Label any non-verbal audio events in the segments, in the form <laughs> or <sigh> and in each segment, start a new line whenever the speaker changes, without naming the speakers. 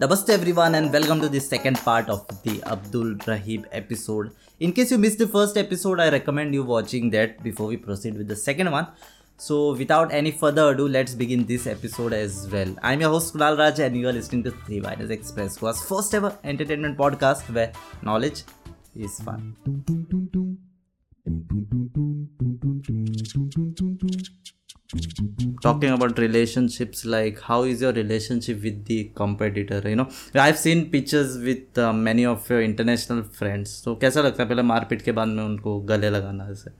Namaste everyone and welcome to the second part of the Abdul Rahib episode. In case you missed the first episode, I recommend you watching that before we proceed with the second one. So without any further ado, let's begin this episode as well. I'm your host Kunal Raj and you are listening to Three Viners Express, was first ever entertainment podcast where knowledge is fun. Talking about relationships like how is your relationship with the competitor you know? I've seen pictures with uh, many of your international friends. So कैसा लगता है पहले मारपीट के बाद में उनको गले लगाना ऐसे?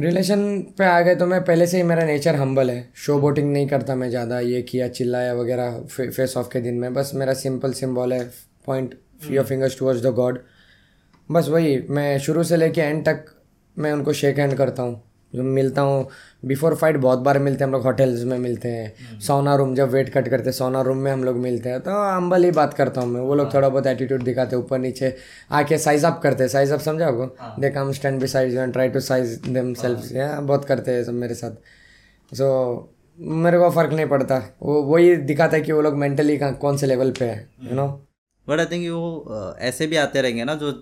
रिलेशन पे आ गए तो मैं पहले से ही मेरा नेचर हम्बल है। शो बोटिंग नहीं करता मैं ज़्यादा ये किया चिल्लाया वगैरह फे, फेस ऑफ़ के दिन में। बस मेरा सिंपल सिंबल है point your fingers towards the god बस वही मैं शुरू से लेके एंड तक मैं उनको शेक हैंड करता हूँ। मिलता हूँ। बिफोर फाइट बहुत बार मिलते हैं हम लोग होटल्स में मिलते हैं। सोना रूम जब वेट कट करते हैं सोना रूम में हम लोग मिलते हैं। तो अम्बल ही बात करता हूँ मैं। वो लोग थोड़ा बहुत एटीट्यूड दिखाते हैं ऊपर नीचे आके साइज़ अप करते हैं। साइज़ अप समझा आपको? They come stand be size and try to size themself बहुत करते हैं सब मेरे साथ। सो मेरे को फ़र्क नहीं पड़ता। वो वही दिखाता है कि वो लोग मेंटली कौन से लेवल पे है you know
but I think वो ऐसे भी आते रहेंगे ना जो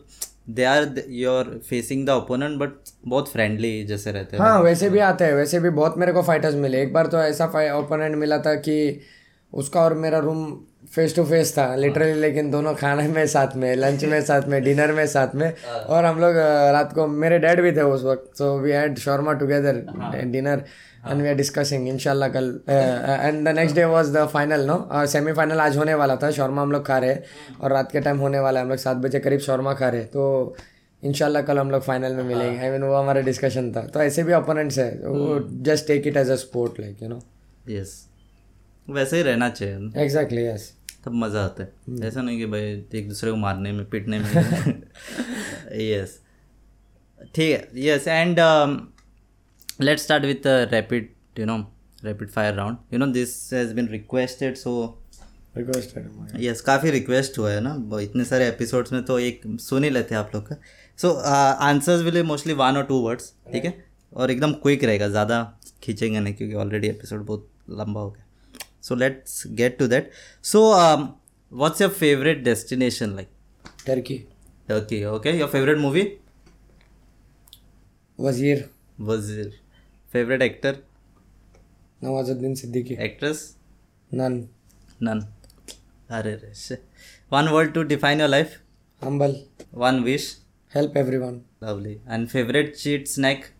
they are your facing the opponent but बहुत फ्रेंडली जैसे रहते
हैं। हाँ वैसे भी आते हैं, वैसे भी बहुत मेरे को फाइटर्स मिले। एक बार तो ऐसा ओपोनेंट मिला था कि उसका और मेरा रूम फेस टू फेस था लिटरली लेकिन दोनों खाने <laughs> में साथ में लंच में साथ में डिनर में साथ में और हम लोग रात को मेरे डैड भी थे उस वक्त so we had shawarma together dinner and we are discussing इनशाला कल and the next day was the final no semifinal आज होने वाला था शॉर्मा हम लोग खा रहे और रात के टाइम होने वाला है हम लोग सात बजे करीब शॉर्मा खा रहे तो इनशाला कल हम लोग फाइनल में मिलेंगे। आई मीन वो हमारा डिस्कशन था। तो ऐसे भी अपोनेंट्स है वो just take it as a sport like you know
yes वैसे ही रहना चाहिए
एग्जैक्टली यस
तब मज़ा आता है। Hmm. ऐसा नहीं कि भाई एक दूसरे को मारने में पीटने में। <laughs> यस ठीक है yes and let's start with rapid you know rapid fire round. You know this has been requested so
requested
yes काफ़ी रिक्वेस्ट हुआ है ना। इतने सारे एपिसोड्स में तो एक सुन ही लेते हैं आप लोग का। So answers will mostly one और टू वर्ड्स ठीक है? और एकदम क्विक रहेगा ज़्यादा खींचेंगे नहीं क्योंकि ऑलरेडी एपिसोड बहुत लंबा हो गया। so let's get to that. So um, what's your favorite
destination
like? Turkey. Turkey okay. Your
favorite
movie? Wazir. Wazir.
Favorite actor?
Nawazuddin
siddiqui.
Actress? None. None. One word to define your life?
Humble.
One wish?
Help everyone.
Lovely. And favorite cheat snack?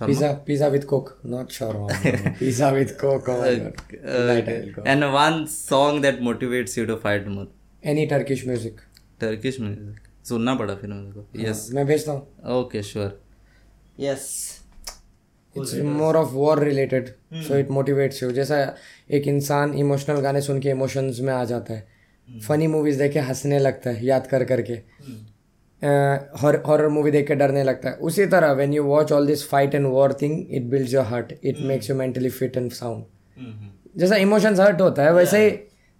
Pizza pizza with coke not shawarma pizza with coke oh my god
and one song that motivates you to fight more
any turkish music
turkish music सुनना पड़ा फिर मेरे को yes
मैं भेजता हूँ
okay sure yes
it's more of war related so it motivates you जैसा एक इंसान इमोशनल गाने सुन के इमोशंस में आ जाता है फनी
hmm.
मूवीज़ देख के हंसने लगता है याद कर करके हॉरर मूवी देख के डरने लगता है। उसी तरह when you watch all this fight and war thing it builds your heart it makes you mentally fit and sound जैसा इमोशंस हर्ट होता है वैसे ही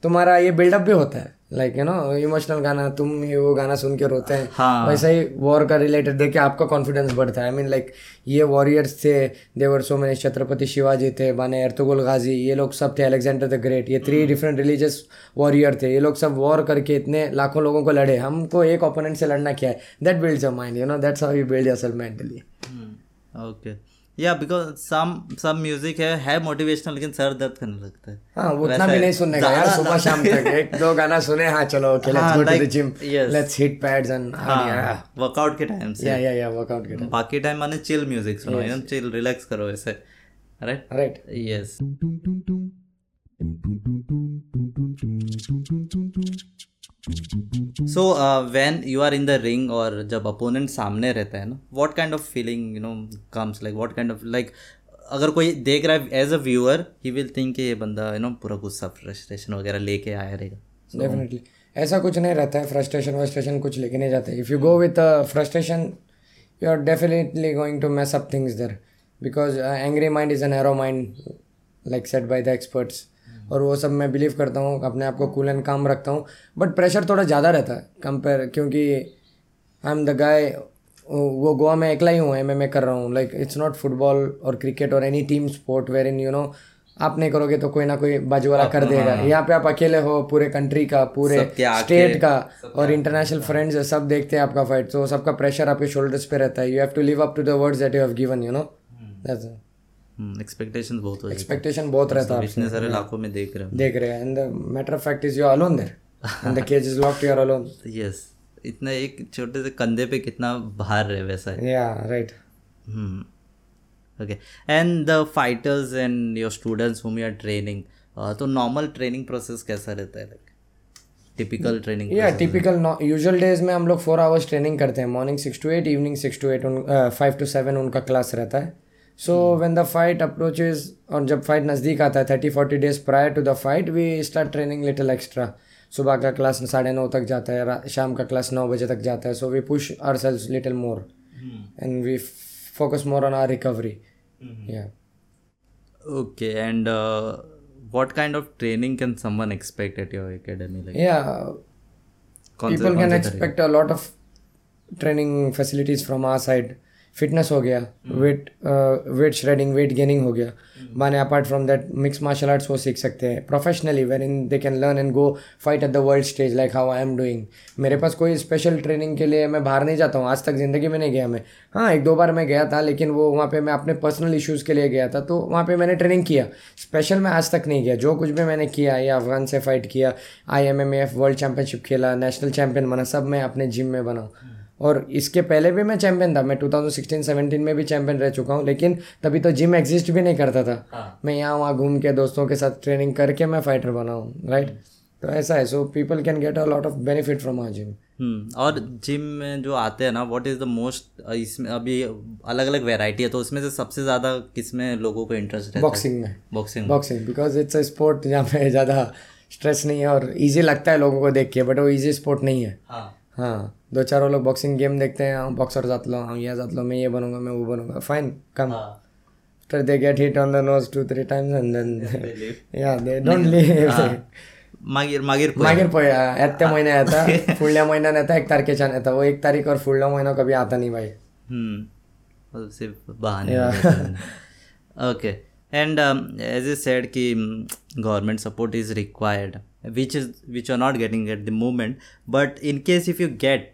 तुम्हारा ये बिल्डअप भी होता है। लाइक यू नो इमोशनल गाना तुम ये वो गाना सुन के रोते हैं।
हाँ.
वैसे ही वॉर का रिलेटेड देख के आपका कॉन्फिडेंस बढ़ता है। आई मीन लाइक ये वॉरियर्स थे देवर सो मैंने छत्रपति शिवाजी थे माने अर्तुगुल गाजी ये लोग सब थे अलेक्जेंडर द ग्रेट ये थ्री डिफरेंट रिलीजियस वॉरियर थे। ये लोग सब वॉर करके इतने लाखों लोगों को लड़े। हमको एक ओपोनेंट से लड़ना क्या है? That builds your mind you know that's how you build yourself mentally
okay या बिकॉज़ सम सम म्यूज़िक है है मोटिवेशनल लेकिन सर दर्द करने लगता है
हाँ वो उतना भी नहीं सुनने का यार सुबह शाम तक एक दो गाना सुने हाँ चलो okay let's go to the gym let's hit pads and
workout के टाइम से
या या या वर्कआउट के टाइम
बाकी टाइम माने चिल म्यूज़िक सुनो एकदम चिल रिलैक्स करो ऐसे right
right
yes so when you are in the ring और जब अपोनेंट सामने रहता है ना what kind of feeling you know comes like what kind of like अगर कोई देख रहा है as a viewer he will think ये बंदा यू नो पूरा गुस्सा फ्रस्ट्रेशन वगैरह लेके आया रहेगा।
डेफिनेटली ऐसा कुछ नहीं रहता है फ्रस्ट्रेशन वस्ट्रेशन कुछ लेके नहीं जाते। If you go with frustration you are definitely going to mess up things there because angry mind is a narrow mind like set by the experts और वो सब मैं बिलीव करता हूँ अपने आप को कूल एंड काम रखता हूँ। बट प्रेशर थोड़ा ज़्यादा रहता है कंपेयर क्योंकि आई एम द गाय वो गोवा में अकेला ही हूँ एम एम ए कर रहा हूँ। लाइक इट्स नॉट फुटबॉल और क्रिकेट और any team sport where in you know आप नहीं करोगे तो कोई ना कोई बाजू वाला कर देगा। यहाँ पे आप अकेले हो पूरे कंट्री का पूरे स्टेट का और इंटरनेशनल फ्रेंड्स है। सब देखते हैं आपका फाइट तो सबका प्रेशर आपके शोल्डर्स पे रहता है। You have to live up to the words that you have given you know
expectation Hmm, बहुत
एक्सपेक्टेशन बहुत रहता है
है इतने सारे में देख रहे
देख रहे हैं। And matter of fact is you alone there and the cage is locked you are
alone yes इतना एक छोटे से कंधे पे कितना भार है वैसा
या
right the fighters and your students whom you are training, uh, तो नॉर्मल ट्रेनिंग प्रोसेस कैसा रहता है? लाइक टिपिकल ट्रेनिंग
या टिपिकल यूजुअल डेज़ में हम लोग फोर आवर्स ट्रेनिंग करते हैं। Morning six to eight evening six to eight five to seven उनका क्लास रहता है। So when the fight approaches और जब फाइट नज़दीक आता है thirty forty days prior to the fight we start training little extra सुबह का क्लास साढ़े नौ तक जाता है रा- शाम का क्लास नौ बजे तक जाता है so we push ourselves little more and we focus more on our recovery या
Okay. And uh, what kind of training can someone expect at your academy? Like?
या
कौन से
people
कौन
can
से
expect a lot of training facilities from our side. Fitness हो गया weight weight shredding weight gaining हो गया। माने apart from that mix martial arts वो सीख सकते हैं। Professionally where in they can learn and go fight at the world stage like how I am doing मेरे पास कोई स्पेशल ट्रेनिंग के लिए मैं बाहर नहीं जाता हूँ। आज तक ज़िंदगी में नहीं गया मैं। हाँ एक दो बार मैं गया था लेकिन वो वहाँ पर मैं अपने पर्सनल इशूज़ के लिए गया था तो वहाँ पर मैंने ट्रेनिंग किया। स्पेशल मैं आज तक नहीं गया। जो कुछ भी मैंने किया या अफगान से फाइट किया I M M F world championship खेला नेशनल चैम्पियन बना सब मैं अपने जिम में बना और इसके पहले भी मैं चैंपियन था। मैं 2016-17 में भी चैंपियन रह चुका हूँ लेकिन तभी तो जिम एग्जिस्ट भी नहीं करता था। हाँ. मैं यहाँ वहाँ घूम के दोस्तों के साथ ट्रेनिंग करके मैं फाइटर बना हूँ राइट तो ऐसा है। So people can get a lot of benefit from our gym
hmm और जिम में जो आते हैं ना व्हाट इज़ द मोस्ट इसमें अभी अलग अलग वेराइटी है तो उसमें से सबसे ज़्यादा किसमें लोगों को इंटरेस्ट है?
बॉक्सिंग में।
Boxing
boxing because it's a sport जहाँ पे ज़्यादा स्ट्रेस नहीं है और ईजी लगता है लोगों को देख के बट वो ईजी स्पोर्ट नहीं है।
हाँ।
हाँ दो चार लोग बॉक्सिंग गेम देखते हैं हाँ बॉक्सर जात लो हाँ ये जात लो मैं ये बनूँगा मैं वो बनूँगा फाइन कम
हाँ।
after they get hit on the nose two three times and then <laughs> yeah they don't <laughs> leave.
मागीर मागीर पळय.
मागीर पळय येत्या म्हयन्या येता <laughs> फुडल्या म्हयन्यान येता एक तारखेच्यान येता वो एक तारीख और फुडलो म्हयनो कभी आता नहीं भाई।
हम्म सिर्फ़ बहाने okay and as I said कि government support is required which is which are not getting at the moment but in case if you get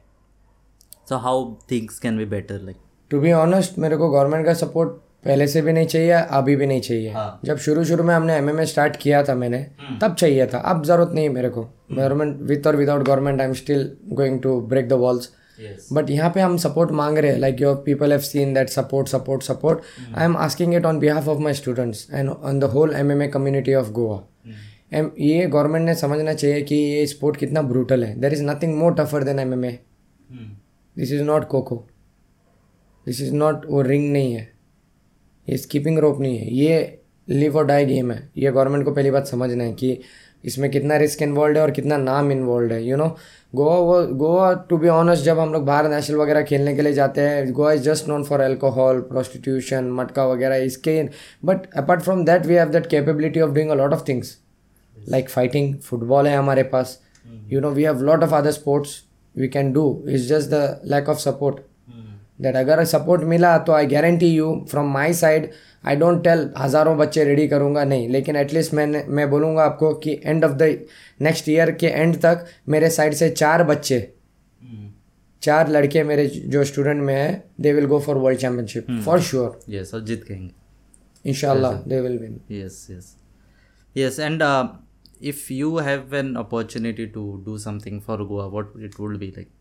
so how things can be better like
to be honest मेरे को government का support पहले से भी नहीं चाहिए अभी भी नहीं चाहिए।
हाँ।
जब शुरू शुरू में हमने एमएमए स्टार्ट किया था मैंने तब चाहिए था। अब ज़रूरत नहीं है मेरे को। गवर्नमेंट विथ और without government I am still going to break the
walls
but यहाँ पे हम सपोर्ट मांग रहे हैं like your people have seen that support support support I am asking it on behalf of my students and on the whole M M A community of Goa um ये government ने समझना चाहिए कि ये sport कितना brutal है. There is nothing more tougher than M M A this is not kho kho this is not वो ring नहीं है. ये स्कीपिंग रोप नहीं है. ये लिव और डाई गेम है. ये गवर्नमेंट को पहली बात समझना है कि इसमें कितना रिस्क इन्वॉल्व है और कितना नाम इन्वॉल्व है यू नो गोवा वो गोवा टू बी ऑनेस्ट जब हम लोग बाहर नेशनल वगैरह खेलने के लिए जाते हैं Goa is just known for alcohol prostitution matka वगैरह इसके but apart from that we have that capability of doing a lot of things like fighting football है हमारे पास. You know we have lot of other sports we can do is just the lack of support that अगर support मिला तो I guarantee you from my side I don't tell हज़ारों बच्चे ready करूँगा नहीं. लेकिन एटलीस्ट मैंने मैं बोलूँगा आपको कि end of the next year के एंड तक मेरे साइड से चार बच्चे चार लड़के मेरे जो स्टूडेंट में है they will go for world championship for sure
yes और जीत कहेंगे.
इंशाल्लाह they will win
yes yes. Yes and uh, if you have an opportunity to do something for goa what it would be like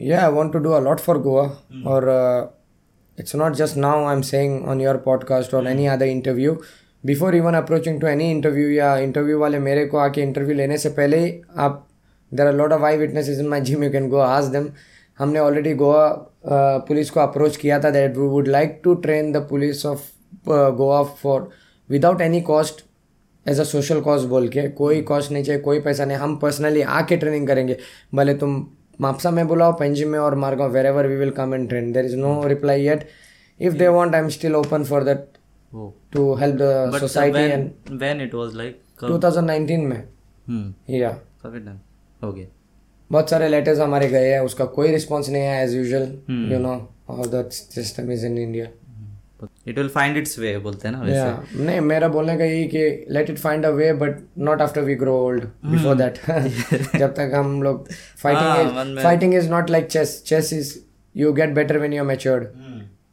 Yeah, I want to do a lot for Goa. Or uh, it's not just now I'm saying on your podcast or any other interview. Before even approaching to any interview या interview वाले मेरे को आके interview लेने से पहले ही आप there are a lot of eye witnesses in my gym you can go ask them हमने ऑलरेडी गोवा पुलिस को अप्रोच किया था that we would like to train the police of Goa for without any cost as a social cause बोल के कोई cost नहीं चाहिए कोई पैसा नहीं हम पर्सनली आके ट्रेनिंग करेंगे। भले तुम मापसा में बुलाओ पेंजी में और Margao wherever we will come and train there is no reply yet if they want I am still
open
for that to
help the
society
when and it was like कब
2019 में।
Hmm.
या
काफ़ी हो गया
बहुत सारे letters हमारे गए हैं उसका कोई रिस्पॉन्स नहीं है as usual you know how that system is in India
it will find its way बोलते हैं ना वैसे।
या नहीं मेरा बोलने का यही कि let it find a way but not after we grow old before that जब तक हम लोग <laughs> फाइटिंग
में-
fighting is not like chess chess is you get better when you are
matured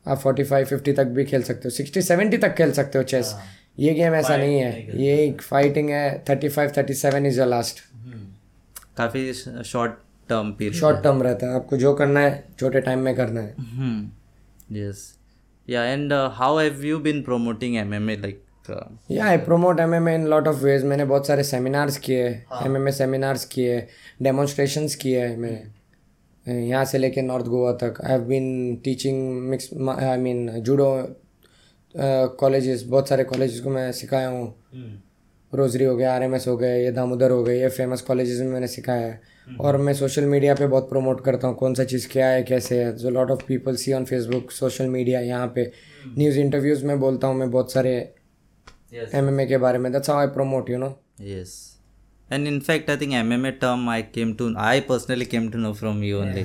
आप 45 50 तक भी खेल सकते हो। 60 70 तक खेल सकते हो चेस
हाँ।
ये गेम ऐसा नहीं है। ये एक फाइटिंग है। 35 37 इज़ योर लास्ट।
काफ़ी short term period
short term रहता है। आपको जो करना है छोटे टाइम में करना है।
Hmm. Yeah, and uh, how have you been promoting MMA? Like, uh,
या I promote M M A in lot of ways मैंने बहुत सारे सेमिनार्स किए एम एम ए सेमिनार्स किए डेमोन्स्ट्रेशन किए हैं मैंने। यहाँ से लेके नॉर्थ गोवा तक। I have been teaching mix I mean judo college बहुत सारे कॉलेज को मैं सिखाया हूँ। रोजरी हो गया आर एम एस हो गए ये दामोदर हो गए ये फ़ेमस कॉलेजेस में मैंने सिखाया है। और मैं सोशल मीडिया पे बहुत प्रमोट करता हूँ कौन सा चीज़ क्या है कैसे है। जो lot of people see on Facebook social media यहाँ पे। न्यूज़ इंटरव्यूज़ में बोलता हूँ मैं बहुत सारे
एम
एम ए के बारे में that's how I promote you know
Yes. And in fact, I think MMA term I came to, I personally came to know from you only.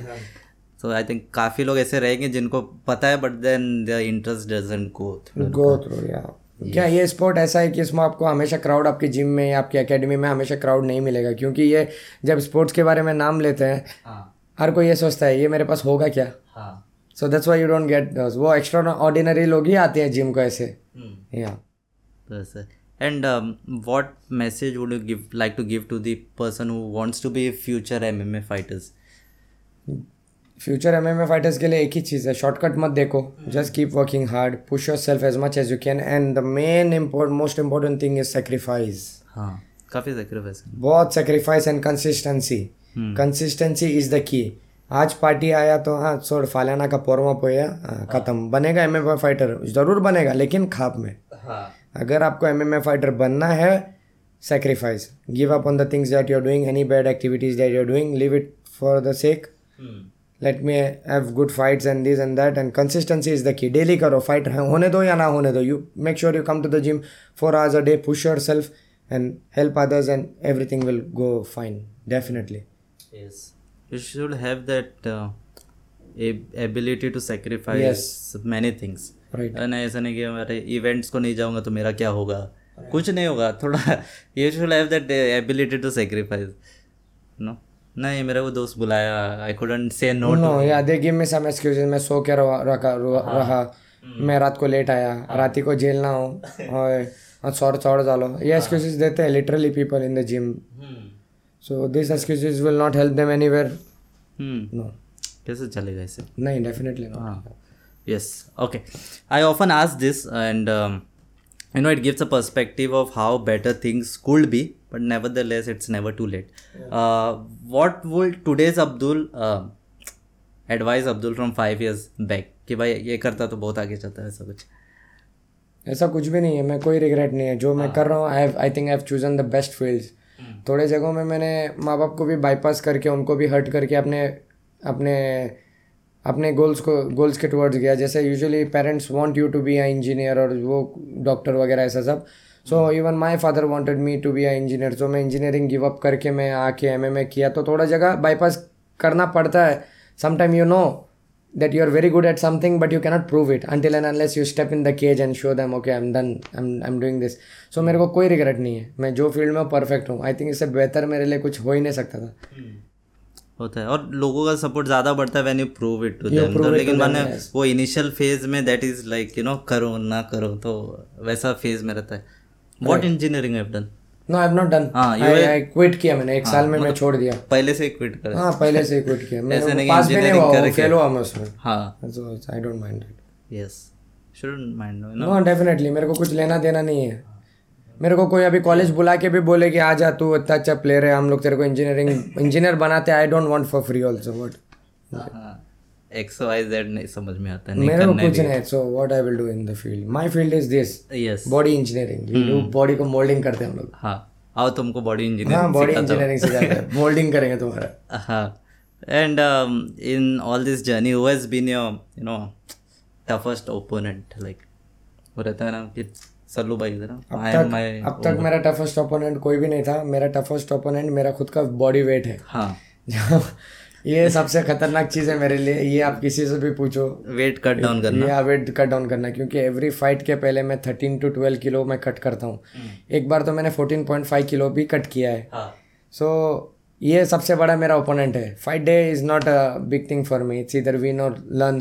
So I think काफ़ी लोग ऐसे रहेंगे जिनको पता है but then the interest doesn't go through
go through या क्या ये स्पोर्ट ऐसा है कि इसमें आपको हमेशा क्राउड आपकी जिम में या आपकी एकेडमी में हमेशा क्राउड नहीं मिलेगा? क्योंकि ये जब स्पोर्ट्स के बारे में नाम लेते हैं
हाँ।
हर कोई ये सोचता है ये मेरे पास होगा क्या?
हाँ।
So that's why you don't get वो एक्स्ट्रा ऑर्डिनरी लोग ही आते हैं जिम को ऐसे. या
message would you give like to give to the person who wants to be future MMA fighters?
Future M M fighters के लिए एक ही चीज़ है शॉर्टकट मत देखो just keep working hard push yourself as much as you can and the main most important thing is sacrifice
हाँ। काफ़ी सेक्रीफाइस
बहुत sacrifice and consistency consistency is the key आज पार्टी आया तो हाँ छोड़ फालाना का पोरमा पोया हाँ, खत्म। बनेगा एम एम फाइटर ज़रूर बनेगा लेकिन खाप में।
हाँ।
अगर आपको एम एम फाइटर बनना है sacrifice give up on the things that you are doing any bad activities that you are doing leave it for the sake let me have good fights and this and that and consistency is the key daily करो fight होने दो या ना होने दो? You make sure you come to the gym four hours a day push yourself and help others and everything will go fine definitely
Yes. You should have that uh, ab- ability to sacrifice many things.
Right
और नहीं ऐसा नहीं कि हमारे events को नहीं जाऊँगा तो मेरा क्या होगा? कुछ नहीं होगा थोड़ा you should have that ability to sacrifice no नहीं मेरा वो दोस्त बुलाया। I couldn't say no
no या they give me some excuses मैं सो के रहा रखा रहा मैं रात को लेट आया रात को जेल ना हो। <laughs> और सौर चौड़ डालो ये एक्सक्यूजेस देते हैं literally people in the gym so this excuses will not help them anywhere
hmm.
No
कैसे चलेगा इसे?
नहीं डेफिनेटली नो
हाँ। Okay. I often ask this and um, you know it gives a perspective of how better things could be but nevertheless it's never too late. Uh, what would today's abdul uh, advise abdul from five years back? कि भाई ये करता तो बहुत आगे चलता है ऐसा कुछ।
ऐसा कुछ भी नहीं है मैं कोई रिग्रेट नहीं है। जो मैं कर रहा हूँ I I think I have chosen the best fields थोड़े जगहों में मैंने माँ बाप को भी बाईपास करके उनको भी हर्ट करके अपने अपने अपने गोल्स को गोल्स के टुवर्ड्स गया। जैसे usually parents want you to be a engineer और वो डॉक्टर वगैरह ऐसा सब। So even my father wanted me to be a engineer so मैं इंजीनियरिंग गिव अप करके मैं आके एम एम ए किया। तो थोड़ा जगह बाईपास करना पड़ता है। Sometime you know that you're very good at something but you cannot prove it until and unless you step in the cage and show them okay i'm done. I'm i'm doing this. So मेरे को कोई regret नहीं है। मैं जो field में perfect हूँ I think इससे बेहतर मेरे लिए कुछ हो ही नहीं सकता था।
होता है। और लोगों का सपोर्ट ज़्यादा बढ़ता है when you prove it
to
them
prove it to
लेकिन मैंने वो इनिशियल फ़ेज़ में that is like you know करो ना करो तो वैसा फ़ेज़ में रहता है। What engineering have done
no I have not done
हाँ,
आई आई क्विट किया मैंने एक साल में मैं छोड़ दिया।
पहले से क्विट कर।
हाँ पहले से ही क्विट किया। <laughs>
ऐसे
मैं
नहीं
पास भी नहीं हुआ फेल हुआ मैं उसमें।
हाँ।
So I don't mind it
yes shouldn't mind no
no definitely मेरे को कुछ लेना देना नहीं है। मेरे को कोई अभी कॉलेज बुला के भी बोले कि आ जा तू इतना अच्छा प्लेयर है हम लोग तेरे को इंजीनियरिंग इंजीनियर <laughs> बनाते I don't want for free also what
X Y Z नहीं समझ में आता नहीं
मेरे को कुछ नहीं so what I will do in the field my field is this
yes
body engineering body को मोल्डिंग करते हैं हम लोग।
हाँ। आओ तुमको बॉडी
हाँ
इंजीनियरिंग
बॉडी इंजीनियरिंग से जाते हैं। मोल्डिंग करेंगे तुम्हारा।
हाँ। And in all this journey who has been your you know toughest opponent like वो रहता है ना कि सल्लू भाई ना। आई एम माय
अब तक मेरा टफेस्ट ओपोनेंट कोई भी नहीं था। मेरा टफेस्ट ओपोनेंट मेरा खुद का बॉडी वेट है।
हाँ।
ये सबसे खतरनाक चीज़ है मेरे लिए। ये आप किसी से भी पूछो।
वेट कट डाउन करना।
या वेट कट डाउन करना क्योंकि एवरी फाइट के पहले मैं थर्टीन टू ट्वेल्व किलो मैं कट करता हूँ।
हम्म।
एक बार तो मैंने फोर्टीन पॉइंट फाइव किलो भी कट किया है।
सो हाँ।
So, ये सबसे बड़ा मेरा ओपोनेंट है। Fight day is not a big thing for me it's either win or learn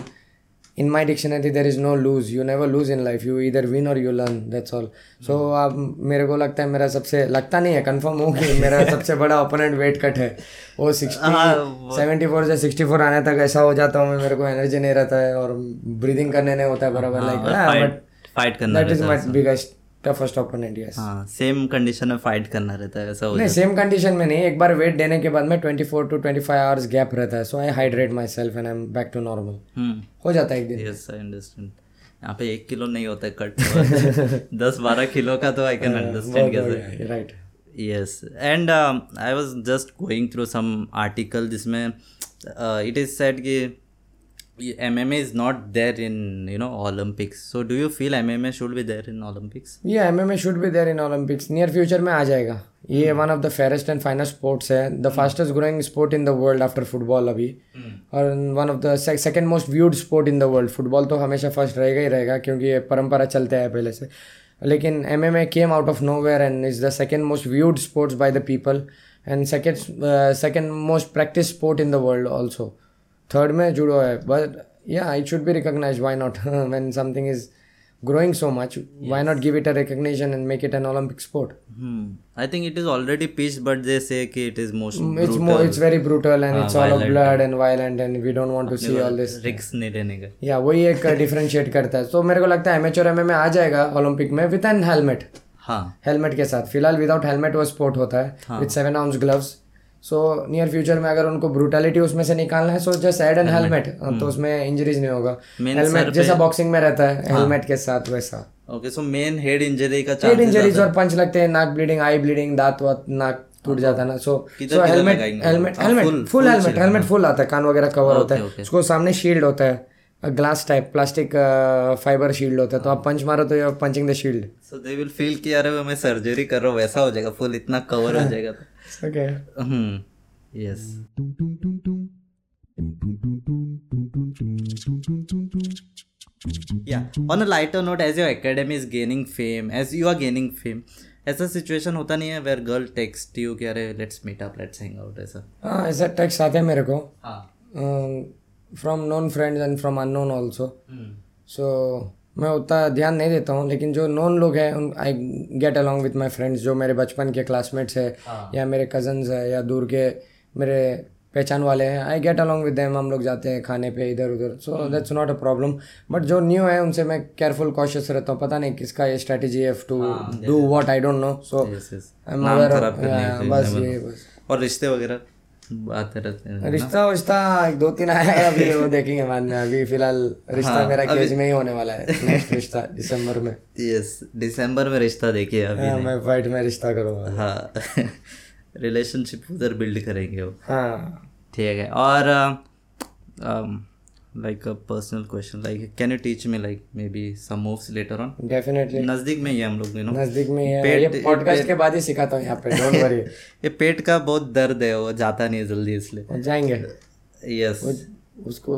in my dictionary there is no lose you never lose in life you either win or you learn that's all so अब मेरे को लगता है मेरा सबसे लगता नहीं है कंफर्म हो कि मेरा <laughs> सबसे बड़ा ओपोनेंट वेट कट है। वो सिक्सटी सेवेंटी फोर से सिक्सटी फोर आने तक ऐसा हो जाता हूँ मेरे को एनर्जी नहीं रहता है और ब्रीदिंग करने नहीं होता है बराबर लाइक
करना that
is my biggest toughest opponent
yes same condition में फाइट करना रहता है ऐसा
नहीं सेम कंडीशन में नहीं एक बार वेट देने के बाद में 24 टू 25 आवर्स गैप रहता है so I hydrate myself and I am back to
normal
हो जाता है एक दिन।
यस आई अंडरस्टैंड यहाँ पे एक किलो नहीं होता है कट <laughs> दस बारह किलो का तो आई कैन अंडरस्टैंड कैसे
right
yes and um, i was just going through some article जिसमें इट इज़ is said कि MMA is not there in you know Olympics. So do you feel MMA should be there in Olympics?
ये MMA should be there in Olympics near future में आ जाएगा. ये one of the fairest and finest sports है. The fastest growing sport in the world after football अभी. और one of the second most viewed sport in the world football तो हमेशा first रहेगा ही रहेगा क्योंकि ये परंपरा चलते हैं पहले से. लेकिन M M A came out of nowhere and is the second most viewed sports by the people and second second most practice sport in the world also third में जुड़ो है but yeah it should be recognize why not when something is growing so much why not give it a recognition and make it an Olympic sport
I think it is already peace but they से it is most
it's very brutal and it's all blood and violent and we don't want to see yeah वही एक <laughs> differentiate करता है। तो मेरे को लगता है एमएचओ एमएमए आ जाएगा ओलंपिक में विद एन हेलमेट
हाँ।
हेलमेट के साथ। फ़िलहाल विदाउट हेलमेट वो स्पोर्ट होता है विद सो नियर फ्यूचर में अगर उनको ब्रूटैलिटी उसमें से निकालना है so just add an helmet तो उसमें इंजरीज नहीं होगा. हेलमेट जैसा बॉक्सिंग में रहता है हेलमेट के साथ वैसा.
Okay so main head injury का
हेड इंजरीज और पंच लगते हैं नाक ब्लीडिंग आई ब्लीडिंग दांत वात नाक टूट जाता है ना.
So
so
helmet?
हेलमेट
हाँ,
helmet
full
helmet helmet full आता है कान वगैरह कवर होता है. उसको सामने शील्ड होता है glass type plastic fibre shield होता है. तो आप पंच मारो तो you punching the shield
so they will feel कि यार मैं सर्जरी कर रहा हूँ वैसा हो जाएगा फुल इतना कवर हो जाएगा
okay
hmm yes yeah. On a lighter note as your academy is gaining fame as you are gaining fame ऐसा सिचुएशन होता नहीं है वेयर गर्ल टेक्स्ट यू कि अरे let's meet up let's hang out ऐसा?
हाँ ऐसा टेक्स्ट आते हैं मेरे को।
हाँ।
From known friends and from unknown
hmm
so मैं उतना ध्यान नहीं देता हूँ लेकिन जो नॉन लोग हैं उन I get along with my friends जो मेरे बचपन के क्लासमेट्स है
हाँ।
या मेरे कजन्स है या दूर के मेरे पहचान वाले हैं I get along with them हम लोग जाते हैं खाने पे इधर उधर so that's not a problem but जो न्यू है उनसे मैं केयरफुल कॉशियस रहता हूँ पता नहीं किसका ये स्ट्रेटेजी है to
do
what
I don't know so
बस ये बस।
और रिश्ते वगैरह? आते रहते हैं
रिश्ता विश्ता एक दो तीन आया है अभी वो देखेंगे बाद में अभी फ़िलहाल रिश्ता
हाँ,
मेरा केज में ही होने वाला है नेक्स्ट रिश्ता दिसंबर में।
यस दिसंबर में रिश्ता देखिए अभी
हाँ, मैं फाइट में रिश्ता करूँगा।
हाँ <laughs> रिलेशनशिप उधर बिल्ड करेंगे वो।
हाँ।
ठीक है और like a personal question like can you teach me like maybe some moves later on
definitely
नज़दीक में ही हम लोग यू नो
नज़दीक में ही है।
पेट-
ये पॉडकास्ट के बाद ही सिखाता हूँ यहाँ पे डोंट वरी <laughs>
ये पेट का बहुत दर्द है वो जाता नहीं जल्दी इसलिए।
जाएँगे।
यस
उसको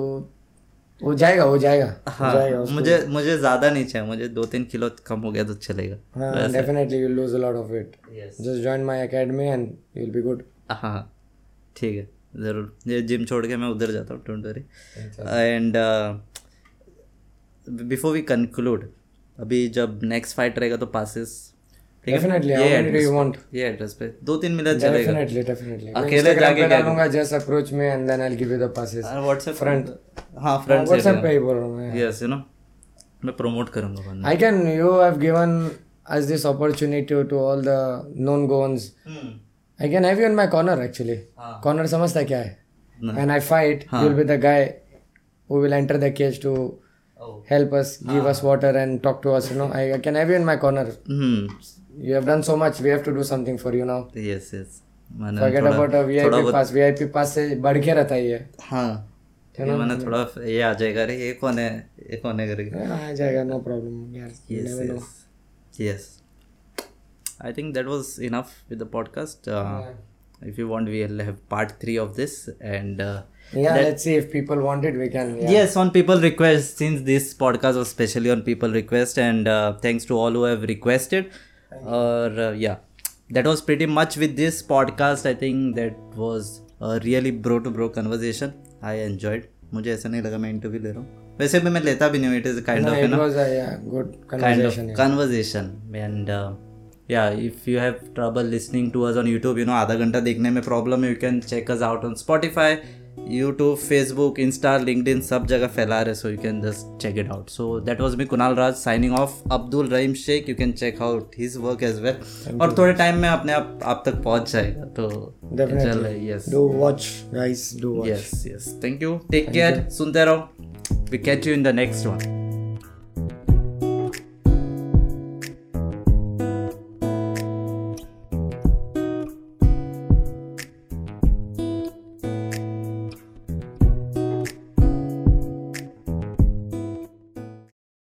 वो जाएगा वो जाएगा।
हाँ
जाएगा उसको।
मुझे मुझे ज़्यादा नहीं चाहिए मुझे दो तीन किलो कम हो गया तो चलेगा
हाँ definitely you lose a lot of
it
just join my academy and you will be good
हाँ ठीक है। ज़रूर ये जिम छोड़ के मैं उधर जाता हूँ don't worry and before we conclude अभी जब नेक्स्ट फाइट रहेगा तो पासिस
डेफिनेटली यू वांट
ये एड्रेस पे। दो तीन मिनट चलेगा।
डेफिनेटली डेफिनेटली
अकेले जाके क्या
डालूँगा जस्ट अप्रोच में and then I will give you the passes
WhatsApp front हाँ फ्रंट
व्हाट्सएप पे ही बोल रहा हूँ मैं।
यस यू नो मैं प्रमोट करूँगा बाद।
I can, you have given us this opportunity to all the known goons. I I can have you in my corner actually corner समझता क्या है? And I fight you will be the guy who. Will enter the cage to help us give us water and talk to us you know I can have you in my corner you have done so much we have to do something for you now
yes yes
forget about a VIP pass VIP pass से बढ़ के रहता ही
है। हाँ थोड़ा ये आ जाएगा रे ये कौन है? ये करके?
आ जाएगा नो प्रॉब्लम यार
yes yes i think that was enough with the podcast uh, if you want we'll have part 3 of this and uh,
Yeah, let's see if people want it, we can. Yeah.
yes on people request since this podcast was specially on people request and uh, thanks to all who have requested or uh, yeah that was pretty much with this podcast i think that was a really bro to bro conversation i enjoyed मुझे ऐसा नहीं लगा मैं interview ले रहा हूँ वैसे भी मैं लेता भी नहीं हूँ it is kind
No,
of
it
you know
was a yeah, yeah
if you have trouble listening to us on YouTube you know आधा घंटा देखने में प्रॉब्लम है you can check us out on Spotify YouTube Facebook Insta LinkedIn सब जगह फैला रहे so you can just check it out so that was me Kunal Raj signing off Abdul Rahim Sheikh you can check out his work as well और थोड़े time में अपने आप आप तक पहुँच जाएगा तो
watch do
yes thank you take care सुनते रहो. We catch you in the next one